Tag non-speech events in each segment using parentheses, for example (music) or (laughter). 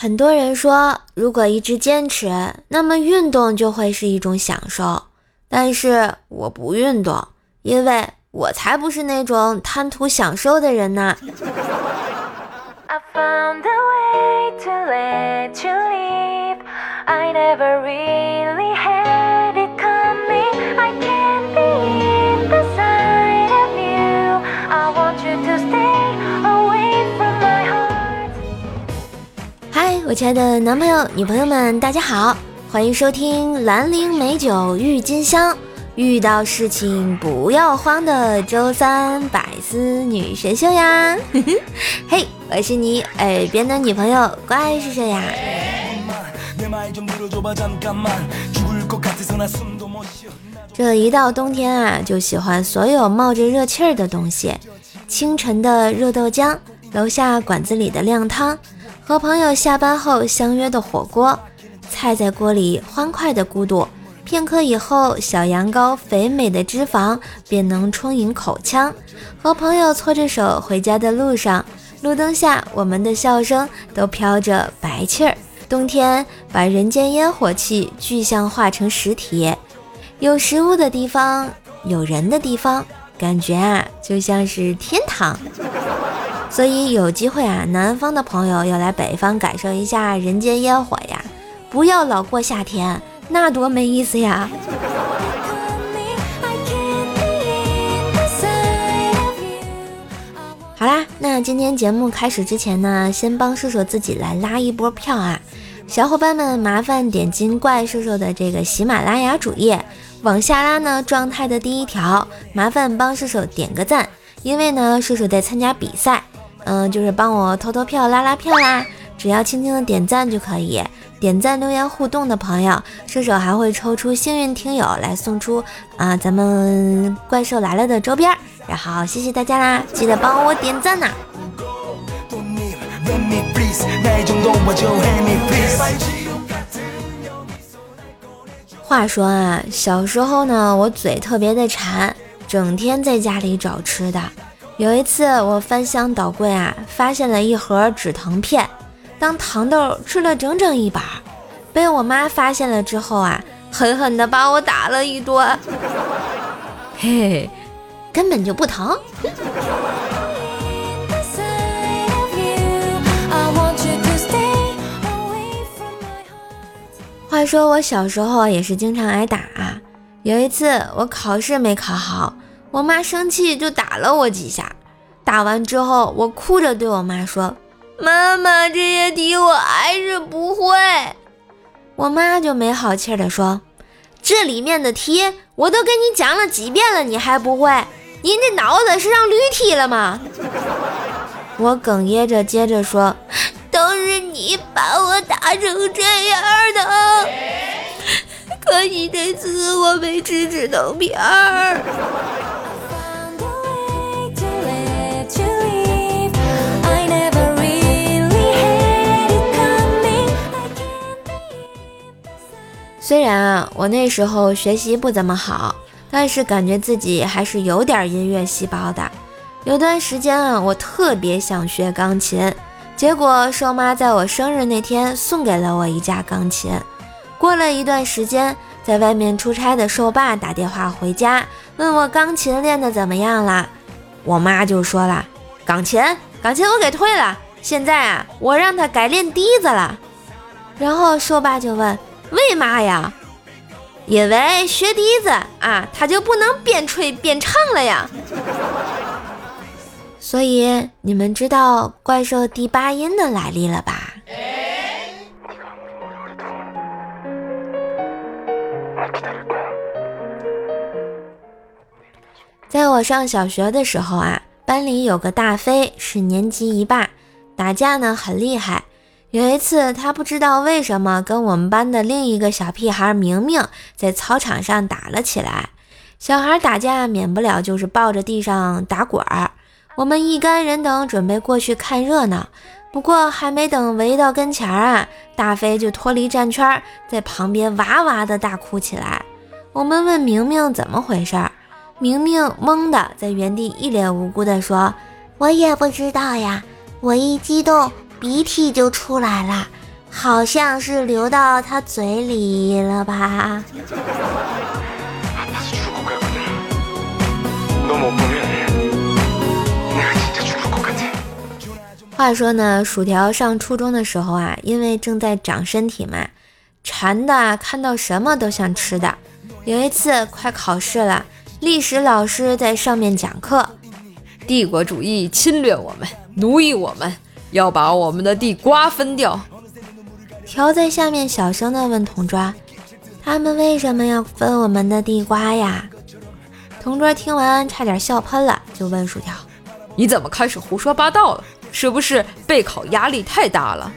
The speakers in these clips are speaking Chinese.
很多人说，如果一直坚持，那么运动就会是一种享受。但是我不运动，因为我才不是那种贪图享受的人呢。我亲爱的男朋友、女朋友们，大家好，欢迎收听兰陵美酒郁金香，遇到事情不要慌的周三百思女神秀呀！(laughs) 嘿，我是你耳边的女朋友，乖是谁呀？这一到冬天啊，就喜欢所有冒着热气儿的东西，清晨的热豆浆，楼下馆子里的靓汤。和朋友下班后相约的火锅，菜在锅里欢快的咕嘟，片刻以后，小羊羔肥美的脂肪便能充盈口腔。和朋友搓着手回家的路上，路灯下我们的笑声都飘着白气儿。冬天把人间烟火气具象化成实体，有食物的地方，有人的地方，感觉啊就像是天堂。所以有机会啊，南方的朋友要来北方感受一下人间烟火呀！不要老过夏天，那多没意思呀！好啦，那今天节目开始之前呢，先帮射手自己来拉一波票啊！小伙伴们麻烦点进怪兽兽的这个喜马拉雅主页，往下拉呢，状态的第一条，麻烦帮射手点个赞，因为呢，射手在参加比赛。嗯，就是帮我投投票、拉拉票啦！只要轻轻的点赞就可以，点赞留言互动的朋友，射手还会抽出幸运听友来送出啊咱们怪兽来了的周边。然后谢谢大家啦，记得帮我点赞呐！话说啊，小时候呢，我嘴特别的馋，整天在家里找吃的。有一次，我翻箱倒柜啊，发现了一盒止疼片，当糖豆吃了整整一把，被我妈发现了之后啊，狠狠地把我打了一顿。嘿 (laughs) 嘿，根本就不疼。话说我小时候也是经常挨打啊，有一次我考试没考好。我妈生气就打了我几下，打完之后我哭着对我妈说：“妈妈，这些题我还是不会。”我妈就没好气的说：“这里面的题我都给你讲了几遍了，你还不会？你这脑子是让驴踢了吗？” (laughs) 我哽咽着接着说：“都是你把我打成这样的，(laughs) 可惜这次我没吃止疼片儿。”虽然啊，我那时候学习不怎么好，但是感觉自己还是有点音乐细胞的。有段时间啊，我特别想学钢琴，结果瘦妈在我生日那天送给了我一架钢琴。过了一段时间，在外面出差的瘦爸打电话回家，问我钢琴练得怎么样了。我妈就说了：“钢琴，钢琴我给退了，现在啊，我让他改练笛子了。”然后瘦爸就问。为嘛呀？因为学笛子啊，他就不能边吹边唱了呀。所以你们知道怪兽第八音的来历了吧？在我上小学的时候啊，班里有个大飞是年级一霸，打架呢很厉害。有一次，他不知道为什么跟我们班的另一个小屁孩明明在操场上打了起来。小孩打架免不了就是抱着地上打滚儿。我们一干人等准备过去看热闹，不过还没等围到跟前儿啊，大飞就脱离战圈，在旁边哇哇的大哭起来。我们问明明怎么回事儿，明明懵的在原地一脸无辜的说：“我也不知道呀，我一激动。”鼻涕就出来了，好像是流到他嘴里了吧。话说呢，薯条上初中的时候啊，因为正在长身体嘛，馋的看到什么都想吃的。有一次快考试了，历史老师在上面讲课，帝国主义侵略我们，奴役我们，要把我们的地瓜分掉。条在下面小声的问同桌：“他们为什么要分我们的地瓜呀？”同桌听完差点笑喷了，就问薯条：“你怎么开始胡说八道了？”是不是备考压力太大了？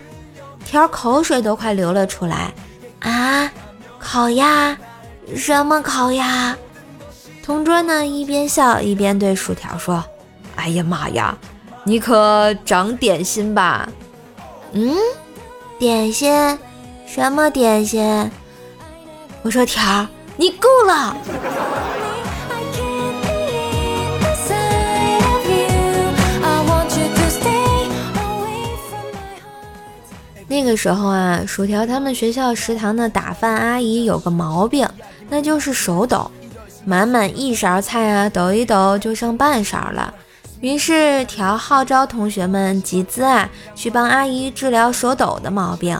条口水都快流了出来啊！烤鸭？什么烤鸭？同桌呢一边笑一边对薯条说：“哎呀妈呀，你可长点心吧？”嗯，点心？什么点心？我说条，你够了。那个时候啊，薯条他们学校食堂的打饭阿姨有个毛病，那就是手抖，满满一勺菜啊，抖一抖就剩半勺了。于是条号召同学们集资啊，去帮阿姨治疗手抖的毛病。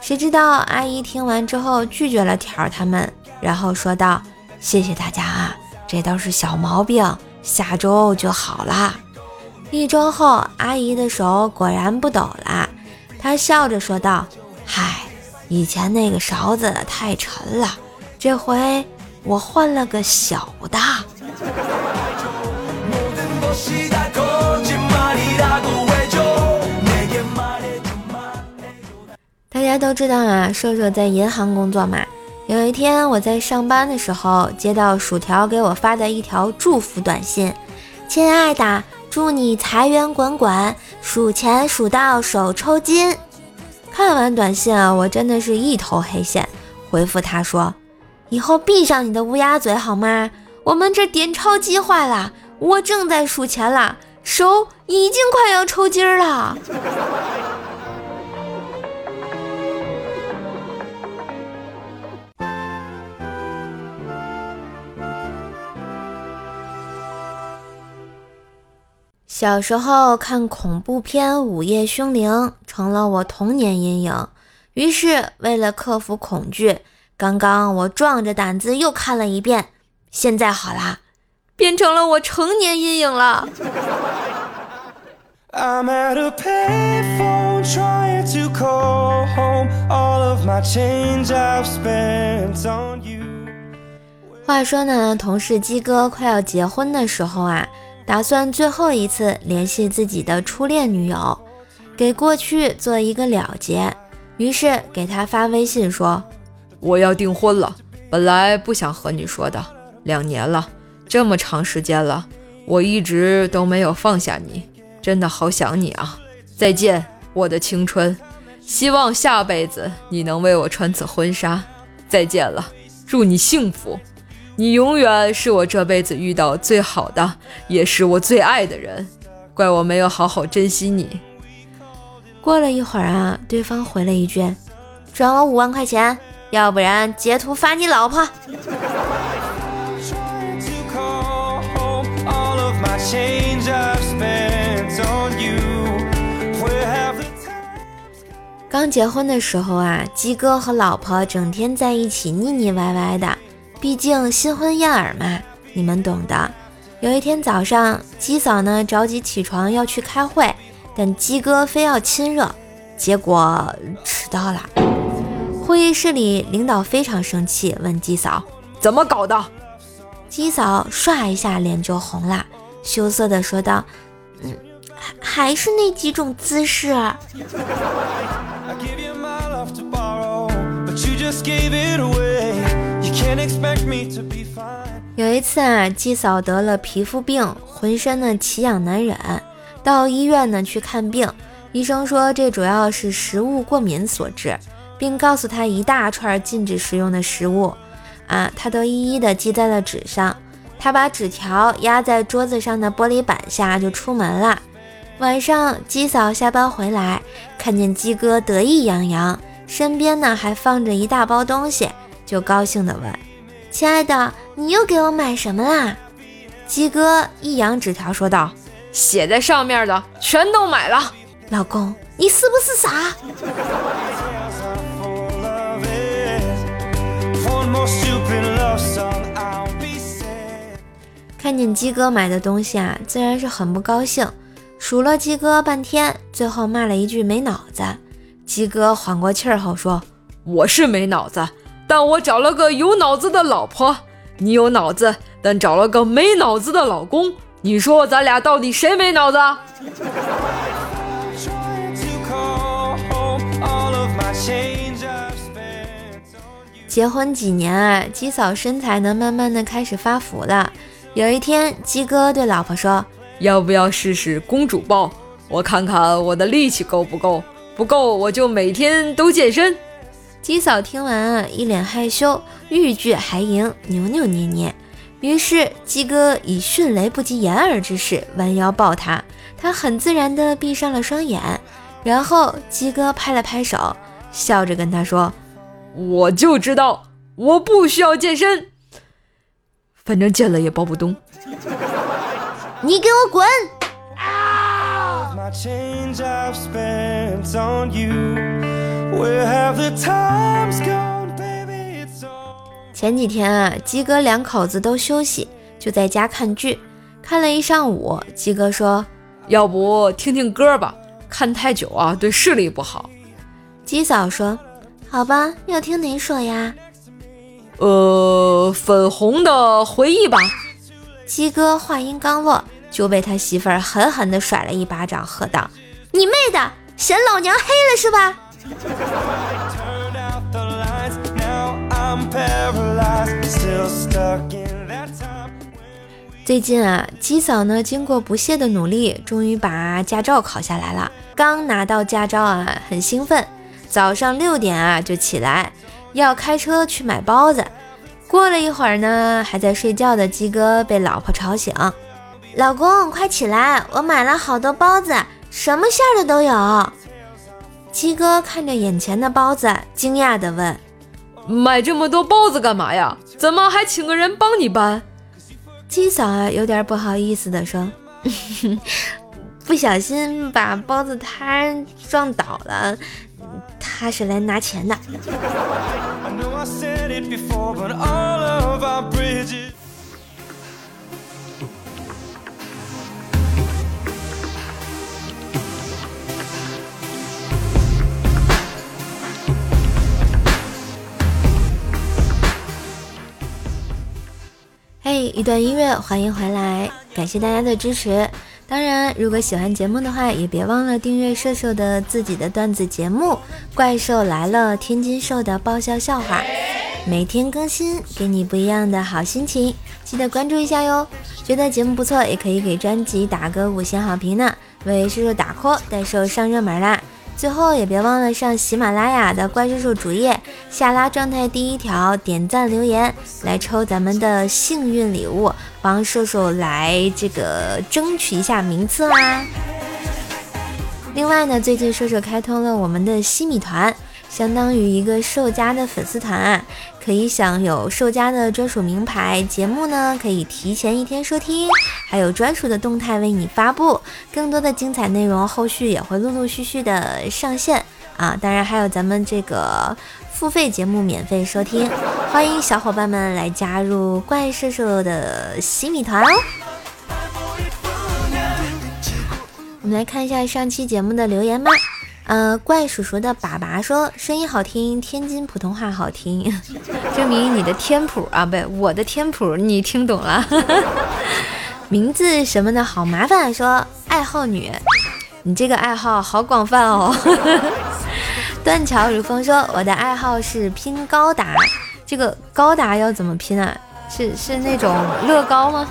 谁知道阿姨听完之后拒绝了条他们，然后说道：“谢谢大家啊，这都是小毛病，下周就好啦。”一周后，阿姨的手果然不抖了。她笑着说道：“嗨，以前那个勺子太沉了，这回我换了个小的。”大家都知道啊，瘦瘦在银行工作嘛。有一天我在上班的时候，接到薯条给我发的一条祝福短信：“亲爱的。”祝你财源滚滚，数钱数到手抽筋。看完短信啊，我真的是一头黑线。回复他说：“以后闭上你的乌鸦嘴好吗？我们这点钞机坏了，我正在数钱了，手已经快要抽筋了。”小时候看恐怖片《午夜凶铃》成了我童年阴影，于是为了克服恐惧，刚刚我壮着胆子又看了一遍。现在好啦，变成了我成年阴影了。话说呢，同事鸡哥快要结婚的时候啊。打算最后一次联系自己的初恋女友，给过去做一个了结。于是给他发微信说：“我要订婚了，本来不想和你说的。两年了，这么长时间了，我一直都没有放下你，真的好想你啊！再见，我的青春，希望下辈子你能为我穿此婚纱。再见了，祝你幸福。”你永远是我这辈子遇到最好的，也是我最爱的人。怪我没有好好珍惜你。过了一会儿啊，对方回了一句：“转我五万块钱，要不然截图发你老婆。”刚结婚的时候啊，鸡哥和老婆整天在一起腻腻歪歪的。毕竟新婚燕尔嘛，你们懂的。有一天早上，鸡嫂呢着急起床要去开会，但鸡哥非要亲热，结果迟到了。会议室里，领导非常生气，问鸡嫂怎么搞的。鸡嫂唰一下脸就红了，羞涩的说道：“嗯，还还是那几种姿势。(laughs) ”有一次啊，鸡嫂得了皮肤病，浑身呢奇痒难忍，到医院呢去看病。医生说这主要是食物过敏所致，并告诉他一大串禁止食用的食物，啊，他都一一的记在了纸上。他把纸条压在桌子上的玻璃板下就出门了。晚上，鸡嫂下班回来，看见鸡哥得意洋洋，身边呢还放着一大包东西，就高兴地问：“亲爱的，你又给我买什么啦？”鸡哥一扬纸条说道：“写在上面的全都买了。”老公，你是不是傻？(laughs) 看见鸡哥买的东西啊，自然是很不高兴，数落鸡哥半天，最后骂了一句没脑子。鸡哥缓过气儿后说：“我是没脑子，但我找了个有脑子的老婆。你有脑子，但找了个没脑子的老公。你说咱俩到底谁没脑子？”结婚几年啊，鸡嫂身材呢，慢慢的开始发福了。有一天，鸡哥对老婆说：“要不要试试公主抱？我看看我的力气够不够。不够，我就每天都健身。”鸡嫂听完啊，一脸害羞，欲拒还迎，扭扭捏捏。于是，鸡哥以迅雷不及掩耳之势弯腰抱她，她很自然地闭上了双眼。然后，鸡哥拍了拍手，笑着跟她说。我就知道，我不需要健身，反正健了也抱不动。你给我滚！前几天啊，鸡哥两口子都休息，就在家看剧，看了一上午。鸡哥说：“要不听听歌吧，看太久啊，对视力不好。”鸡嫂说。好吧，要听哪首呀？呃，粉红的回忆吧。鸡哥话音刚落，就被他媳妇儿狠狠地甩了一巴掌，喝道：“你妹的，嫌老娘黑了是吧？”最近啊，鸡嫂呢，经过不懈的努力，终于把驾照考下来了。刚拿到驾照啊，很兴奋。早上六点啊就起来，要开车去买包子。过了一会儿呢，还在睡觉的鸡哥被老婆吵醒：“老公，快起来，我买了好多包子，什么馅的都有。”鸡哥看着眼前的包子，惊讶地问：“买这么多包子干嘛呀？怎么还请个人帮你搬？”鸡嫂啊有点不好意思地说：“ (laughs) 不小心把包子摊撞倒了。”他是来拿钱的。嘿，一段音乐，欢迎回来，感谢大家的支持。当然，如果喜欢节目的话，也别忘了订阅射手的自己的段子节目《怪兽来了》，天津兽的爆笑笑话，每天更新，给你不一样的好心情，记得关注一下哟。觉得节目不错，也可以给专辑打个五星好评呢，为射手打 call，带兽上热门啦。最后也别忘了上喜马拉雅的怪兽兽主页下拉状态第一条点赞留言，来抽咱们的幸运礼物，帮兽兽来这个争取一下名次啦。另外呢，最近兽兽开通了我们的西米团。相当于一个兽家的粉丝团啊，可以享有兽家的专属名牌节目呢，可以提前一天收听，还有专属的动态为你发布，更多的精彩内容后续也会陆陆续续的上线啊！当然还有咱们这个付费节目免费收听，欢迎小伙伴们来加入怪兽兽的洗米团哦！(laughs) 我们来看一下上期节目的留言吧。呃，怪叔叔的爸爸说声音好听，天津普通话好听，(laughs) 证明你的天谱啊，不，我的天谱你听懂了。(laughs) 名字什么的好麻烦，说爱好女，你这个爱好好广泛哦。(laughs) 断桥如风说我的爱好是拼高达，这个高达要怎么拼啊？是是那种乐高吗？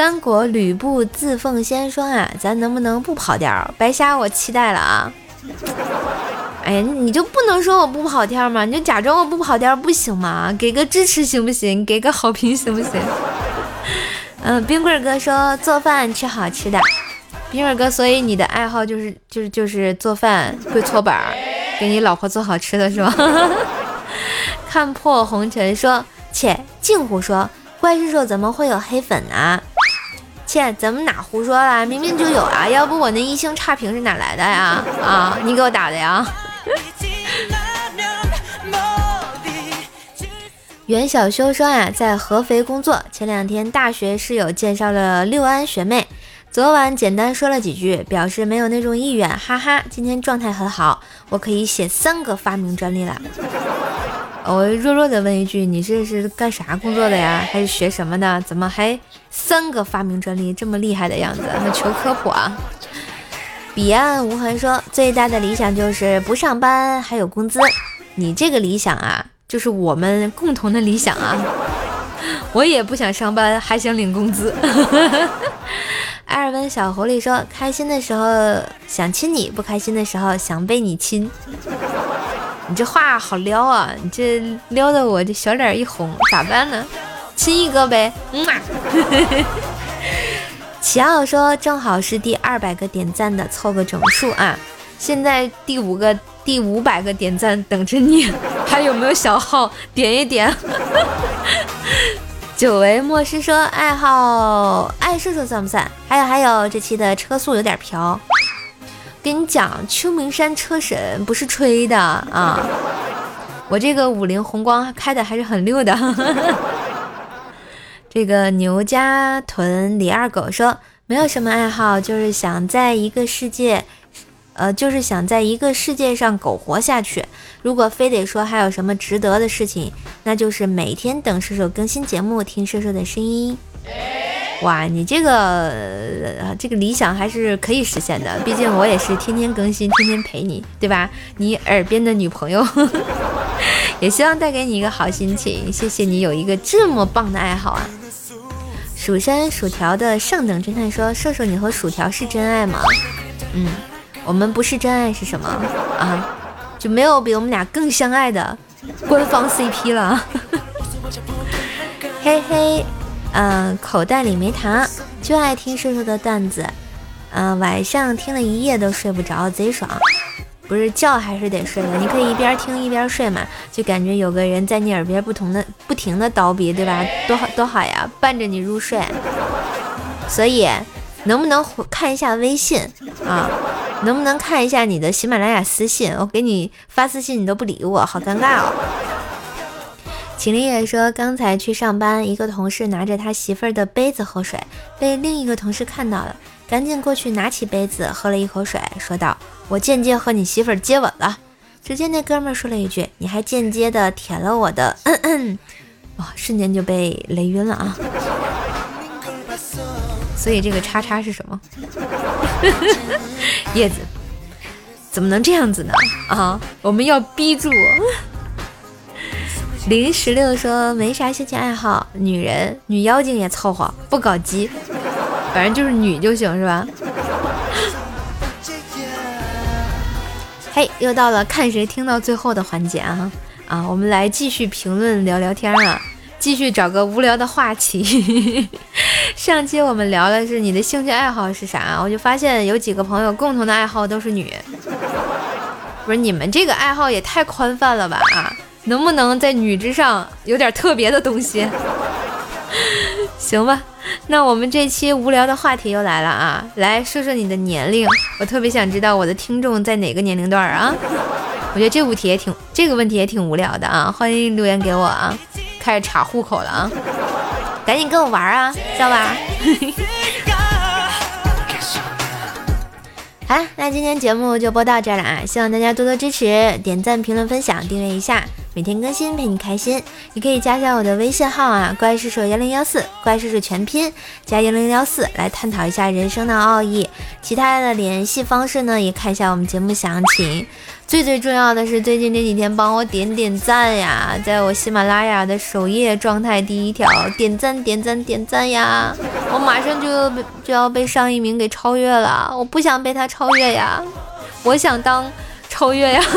三国吕布自奉先说啊，咱能不能不跑调？白瞎我期待了啊！(laughs) 哎呀，你就不能说我不跑调吗？你就假装我不跑调不行吗？给个支持行不行？给个好评行不行？(laughs) 嗯，冰棍哥说做饭吃好吃的。冰棍哥，所以你的爱好就是就是就是做饭会搓板儿，给你老婆做好吃的是吗？(laughs) 看破红尘说，切，净胡说，怪叔叔怎么会有黑粉呢？切，怎么哪胡说了？明明就有啊！要不我那一星差评是哪来的呀？啊，你给我打的呀？(laughs) 袁小修说啊，在合肥工作。前两天大学室友介绍了六安学妹，昨晚简单说了几句，表示没有那种意愿，哈哈。今天状态很好，我可以写三个发明专利了。我弱弱的问一句，你这是干啥工作的呀？还是学什么的？怎么还三个发明专利，这么厉害的样子？还求科普啊！彼岸无痕说，最大的理想就是不上班还有工资。你这个理想啊？就是我们共同的理想啊！(laughs) 我也不想上班，还想领工资。(laughs) 艾尔文小狐狸说：“开心的时候想亲你，不开心的时候想被你亲。”你这话好撩啊！你这撩的我这小脸一红，咋办呢？亲一个呗。嗯嘛。(laughs) 齐奥说：“正好是第二百个点赞的，凑个整数啊！现在第五个。”第五百个点赞等着你，(laughs) 还有没有小号点一点？(laughs) 久违莫失说爱好爱射手算不算？还有还有，这期的车速有点飘。跟你讲，秋名山车神不是吹的啊，我这个五菱宏光开的还是很溜的。(laughs) 这个牛家屯李二狗说没有什么爱好，就是想在一个世界。呃，就是想在一个世界上苟活下去。如果非得说还有什么值得的事情，那就是每天等射手更新节目，听射手的声音。哇，你这个这个理想还是可以实现的。毕竟我也是天天更新，天天陪你，对吧？你耳边的女朋友，(laughs) 也希望带给你一个好心情。谢谢你有一个这么棒的爱好啊！蜀山薯条的上等侦探说：“瘦瘦，你和薯条是真爱吗？”嗯。我们不是真爱是什么啊？就没有比我们俩更相爱的官方 CP 了。(laughs) 嘿嘿，嗯，口袋里没糖，就爱听叔叔的段子。嗯，晚上听了一夜都睡不着，贼爽。不是觉还是得睡的，你可以一边听一边睡嘛，就感觉有个人在你耳边不同的不停的叨逼，对吧？多好多好呀，伴着你入睡。所以，能不能看一下微信啊？能不能看一下你的喜马拉雅私信？我给你发私信，你都不理我，好尴尬哦。秦林也说，刚才去上班，一个同事拿着他媳妇儿的杯子喝水，被另一个同事看到了，赶紧过去拿起杯子喝了一口水，说道：“我间接和你媳妇儿接吻了。”只见那哥们儿说了一句：“你还间接的舔了我的。”嗯嗯，哇，瞬间就被雷晕了啊！所以这个叉叉是什么？(laughs) 叶子怎么能这样子呢？啊，我们要逼住。零十六说没啥兴趣爱好，女人、女妖精也凑合，不搞基，(laughs) 反正就是女就行，是吧？嘿，又到了看谁听到最后的环节啊！啊，我们来继续评论聊聊天啊。继续找个无聊的话题。(laughs) 上期我们聊的是你的兴趣爱好是啥，我就发现有几个朋友共同的爱好都是女。不是你们这个爱好也太宽泛了吧？啊，能不能在女之上有点特别的东西？(laughs) 行吧，那我们这期无聊的话题又来了啊！来说说你的年龄，我特别想知道我的听众在哪个年龄段啊？我觉得这问题也挺，这个问题也挺无聊的啊！欢迎留言给我啊！开始查户口了啊！赶紧跟我玩啊，知道吧？(laughs) 好了，那今天节目就播到这儿了啊！希望大家多多支持，点赞、评论、分享、订阅一下，每天更新陪你开心。你可以加下我的微信号啊，怪叔叔幺零幺四，怪叔叔全拼加幺零幺四，来探讨一下人生的奥义。其他的联系方式呢，也看一下我们节目详情。最最重要的是，最近这几天帮我点点赞呀，在我喜马拉雅的首页状态第一条点赞点赞点赞呀！我马上就要被就要被上一名给超越了，我不想被他超越呀，我想当超越呀！(laughs)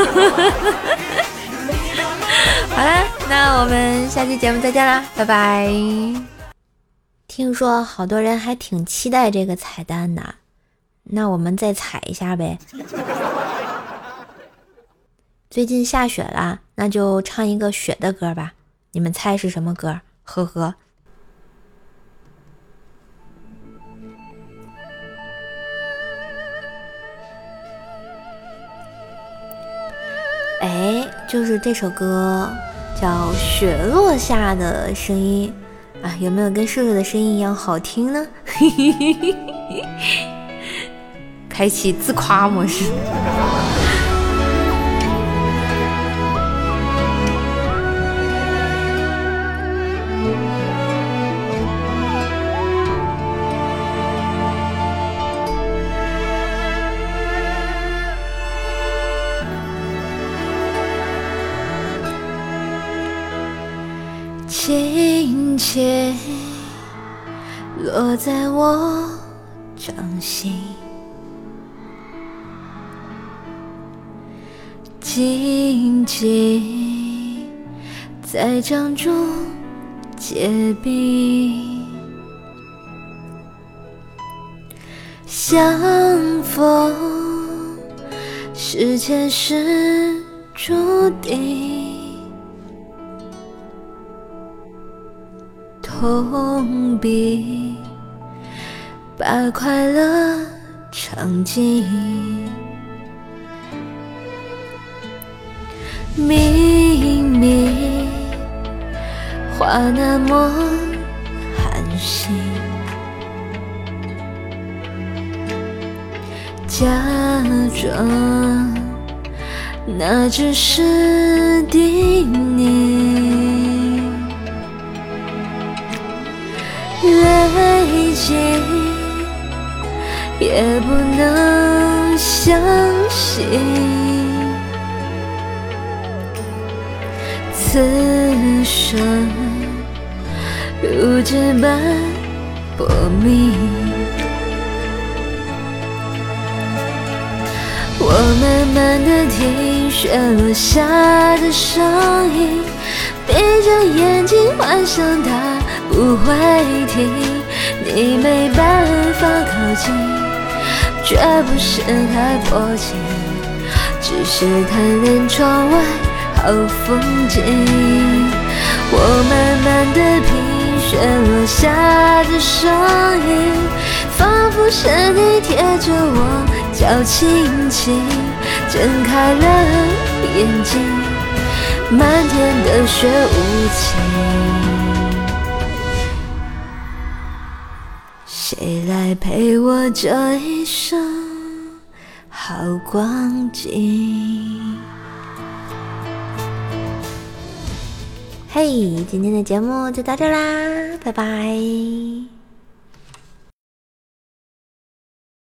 (laughs) 好啦，那我们下期节目再见啦，拜拜！听说好多人还挺期待这个彩蛋的，那我们再踩一下呗。(laughs) 最近下雪了，那就唱一个雪的歌吧。你们猜是什么歌？呵呵。哎，就是这首歌，叫《雪落下的声音》啊，有没有跟瘦瘦的声音一样好听呢？(laughs) 开启自夸模式。落在我掌心，静静在掌中结冰，相逢是前世注定。痛笔把快乐唱尽，明明话那么寒心，假装那只是叮咛。泪尽，也不能相信，此生如纸般薄命。我慢慢的听雪落下的声音，闭着眼睛幻想它。不会停，你没办法靠近，绝不是太迫切，只是贪恋窗外好风景。我慢慢的品雪落下的声音，仿佛是你贴着我脚轻轻睁开了眼睛，漫天的雪无情。谁来陪我这一生好光景？嘿，今天的节目就到这啦，拜拜。